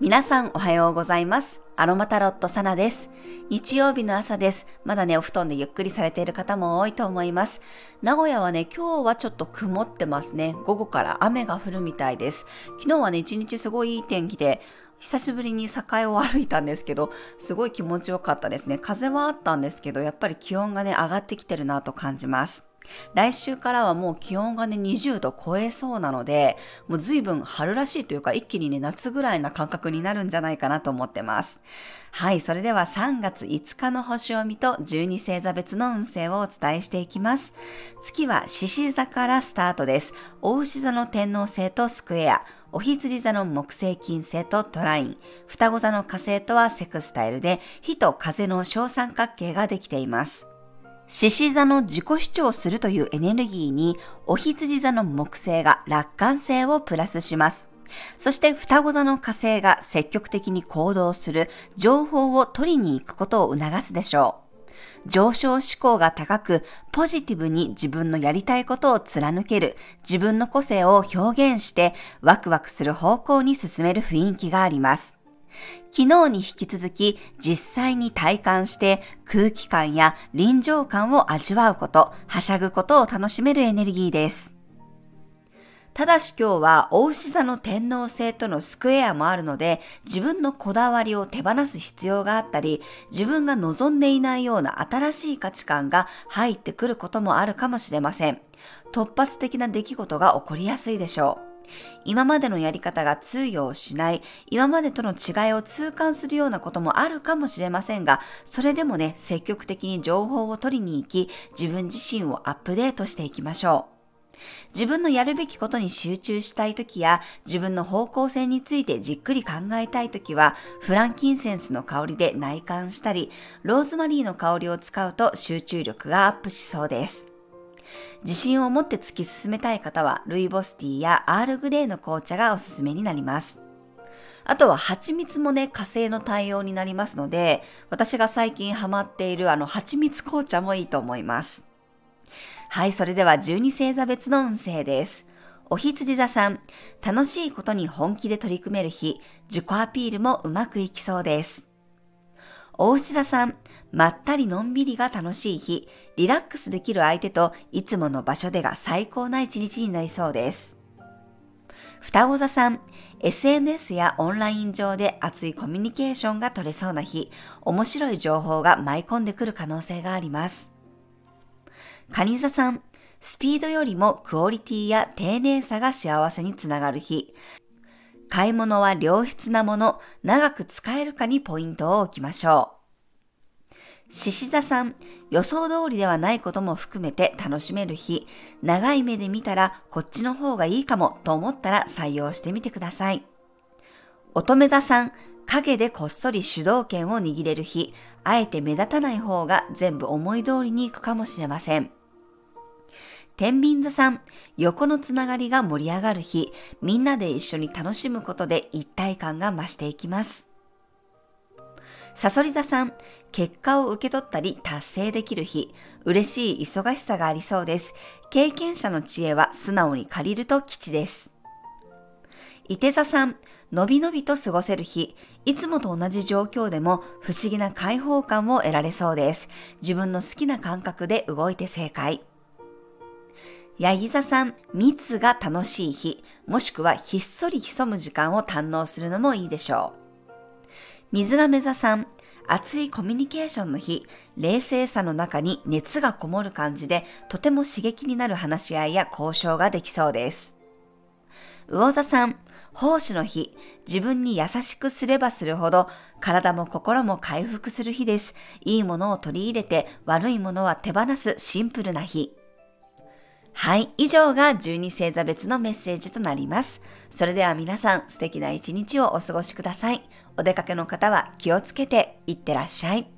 皆さんおはようございます。アロマタロットサナです。日曜日の朝です。まだね、お布団でゆっくりされている方も多いと思います。名古屋はね、今日はちょっと曇ってますね。午後から雨が降るみたいです。昨日はね、一日すごいいい天気で、久しぶりに境を歩いたんですけど、すごい気持ちよかったですね。風はあったんですけど、やっぱり気温がね、上がってきてるなと感じます。来週からはもう気温がね20度超えそうなので、もう随分春らしいというか一気にね夏ぐらいな感覚になるんじゃないかなと思ってます。はい、それでは3月5日の星を見と12星座別の運勢をお伝えしていきます。月は獅子座からスタートです。大牛座の天王星とスクエア、お羊座の木星金星とトライン、双子座の火星とはセクスタイルで火と風の小三角形ができています。獅子座の自己主張するというエネルギーに、お羊座の木星が楽観性をプラスします。そして双子座の火星が積極的に行動する情報を取りに行くことを促すでしょう。上昇志向が高く、ポジティブに自分のやりたいことを貫ける、自分の個性を表現して、ワクワクする方向に進める雰囲気があります。昨日に引き続き実際に体感して空気感や臨場感を味わうこと、はしゃぐことを楽しめるエネルギーです。ただし今日は大牛座の天皇星とのスクエアもあるので自分のこだわりを手放す必要があったり自分が望んでいないような新しい価値観が入ってくることもあるかもしれません。突発的な出来事が起こりやすいでしょう。今までのやり方が通用しない、今までとの違いを痛感するようなこともあるかもしれませんが、それでもね、積極的に情報を取りに行き、自分自身をアップデートしていきましょう。自分のやるべきことに集中したいときや、自分の方向性についてじっくり考えたいときは、フランキンセンスの香りで内観したり、ローズマリーの香りを使うと集中力がアップしそうです。自信を持って突き進めたい方は、ルイボスティーやアールグレーの紅茶がおすすめになります。あとは蜂蜜もね、火星の対応になりますので、私が最近ハマっているあの蜂蜜紅茶もいいと思います。はい、それでは12星座別の運勢です。お羊座さん、楽しいことに本気で取り組める日、自己アピールもうまくいきそうです。お牛座さん、まったりのんびりが楽しい日、リラックスできる相手といつもの場所でが最高な一日になりそうです。双子座さん、SNS やオンライン上で熱いコミュニケーションが取れそうな日、面白い情報が舞い込んでくる可能性があります。蟹座さん、スピードよりもクオリティや丁寧さが幸せにつながる日、買い物は良質なもの、長く使えるかにポイントを置きましょう。獅子座さん、予想通りではないことも含めて楽しめる日、長い目で見たらこっちの方がいいかもと思ったら採用してみてください。乙女座さん、影でこっそり主導権を握れる日、あえて目立たない方が全部思い通りに行くかもしれません。天秤座さん、横のつながりが盛り上がる日、みんなで一緒に楽しむことで一体感が増していきます。サソリ座さん、結果を受け取ったり達成できる日、嬉しい忙しさがありそうです。経験者の知恵は素直に借りると吉です。伊手座さん、のびのびと過ごせる日、いつもと同じ状況でも不思議な解放感を得られそうです。自分の好きな感覚で動いて正解。ヤギ座さん、密が楽しい日、もしくはひっそり潜む時間を堪能するのもいいでしょう。水亀座さん、熱いコミュニケーションの日、冷静さの中に熱がこもる感じで、とても刺激になる話し合いや交渉ができそうです。魚座さん、奉仕の日、自分に優しくすればするほど、体も心も回復する日です。いいものを取り入れて、悪いものは手放すシンプルな日。はい。以上が12星座別のメッセージとなります。それでは皆さん素敵な一日をお過ごしください。お出かけの方は気をつけていってらっしゃい。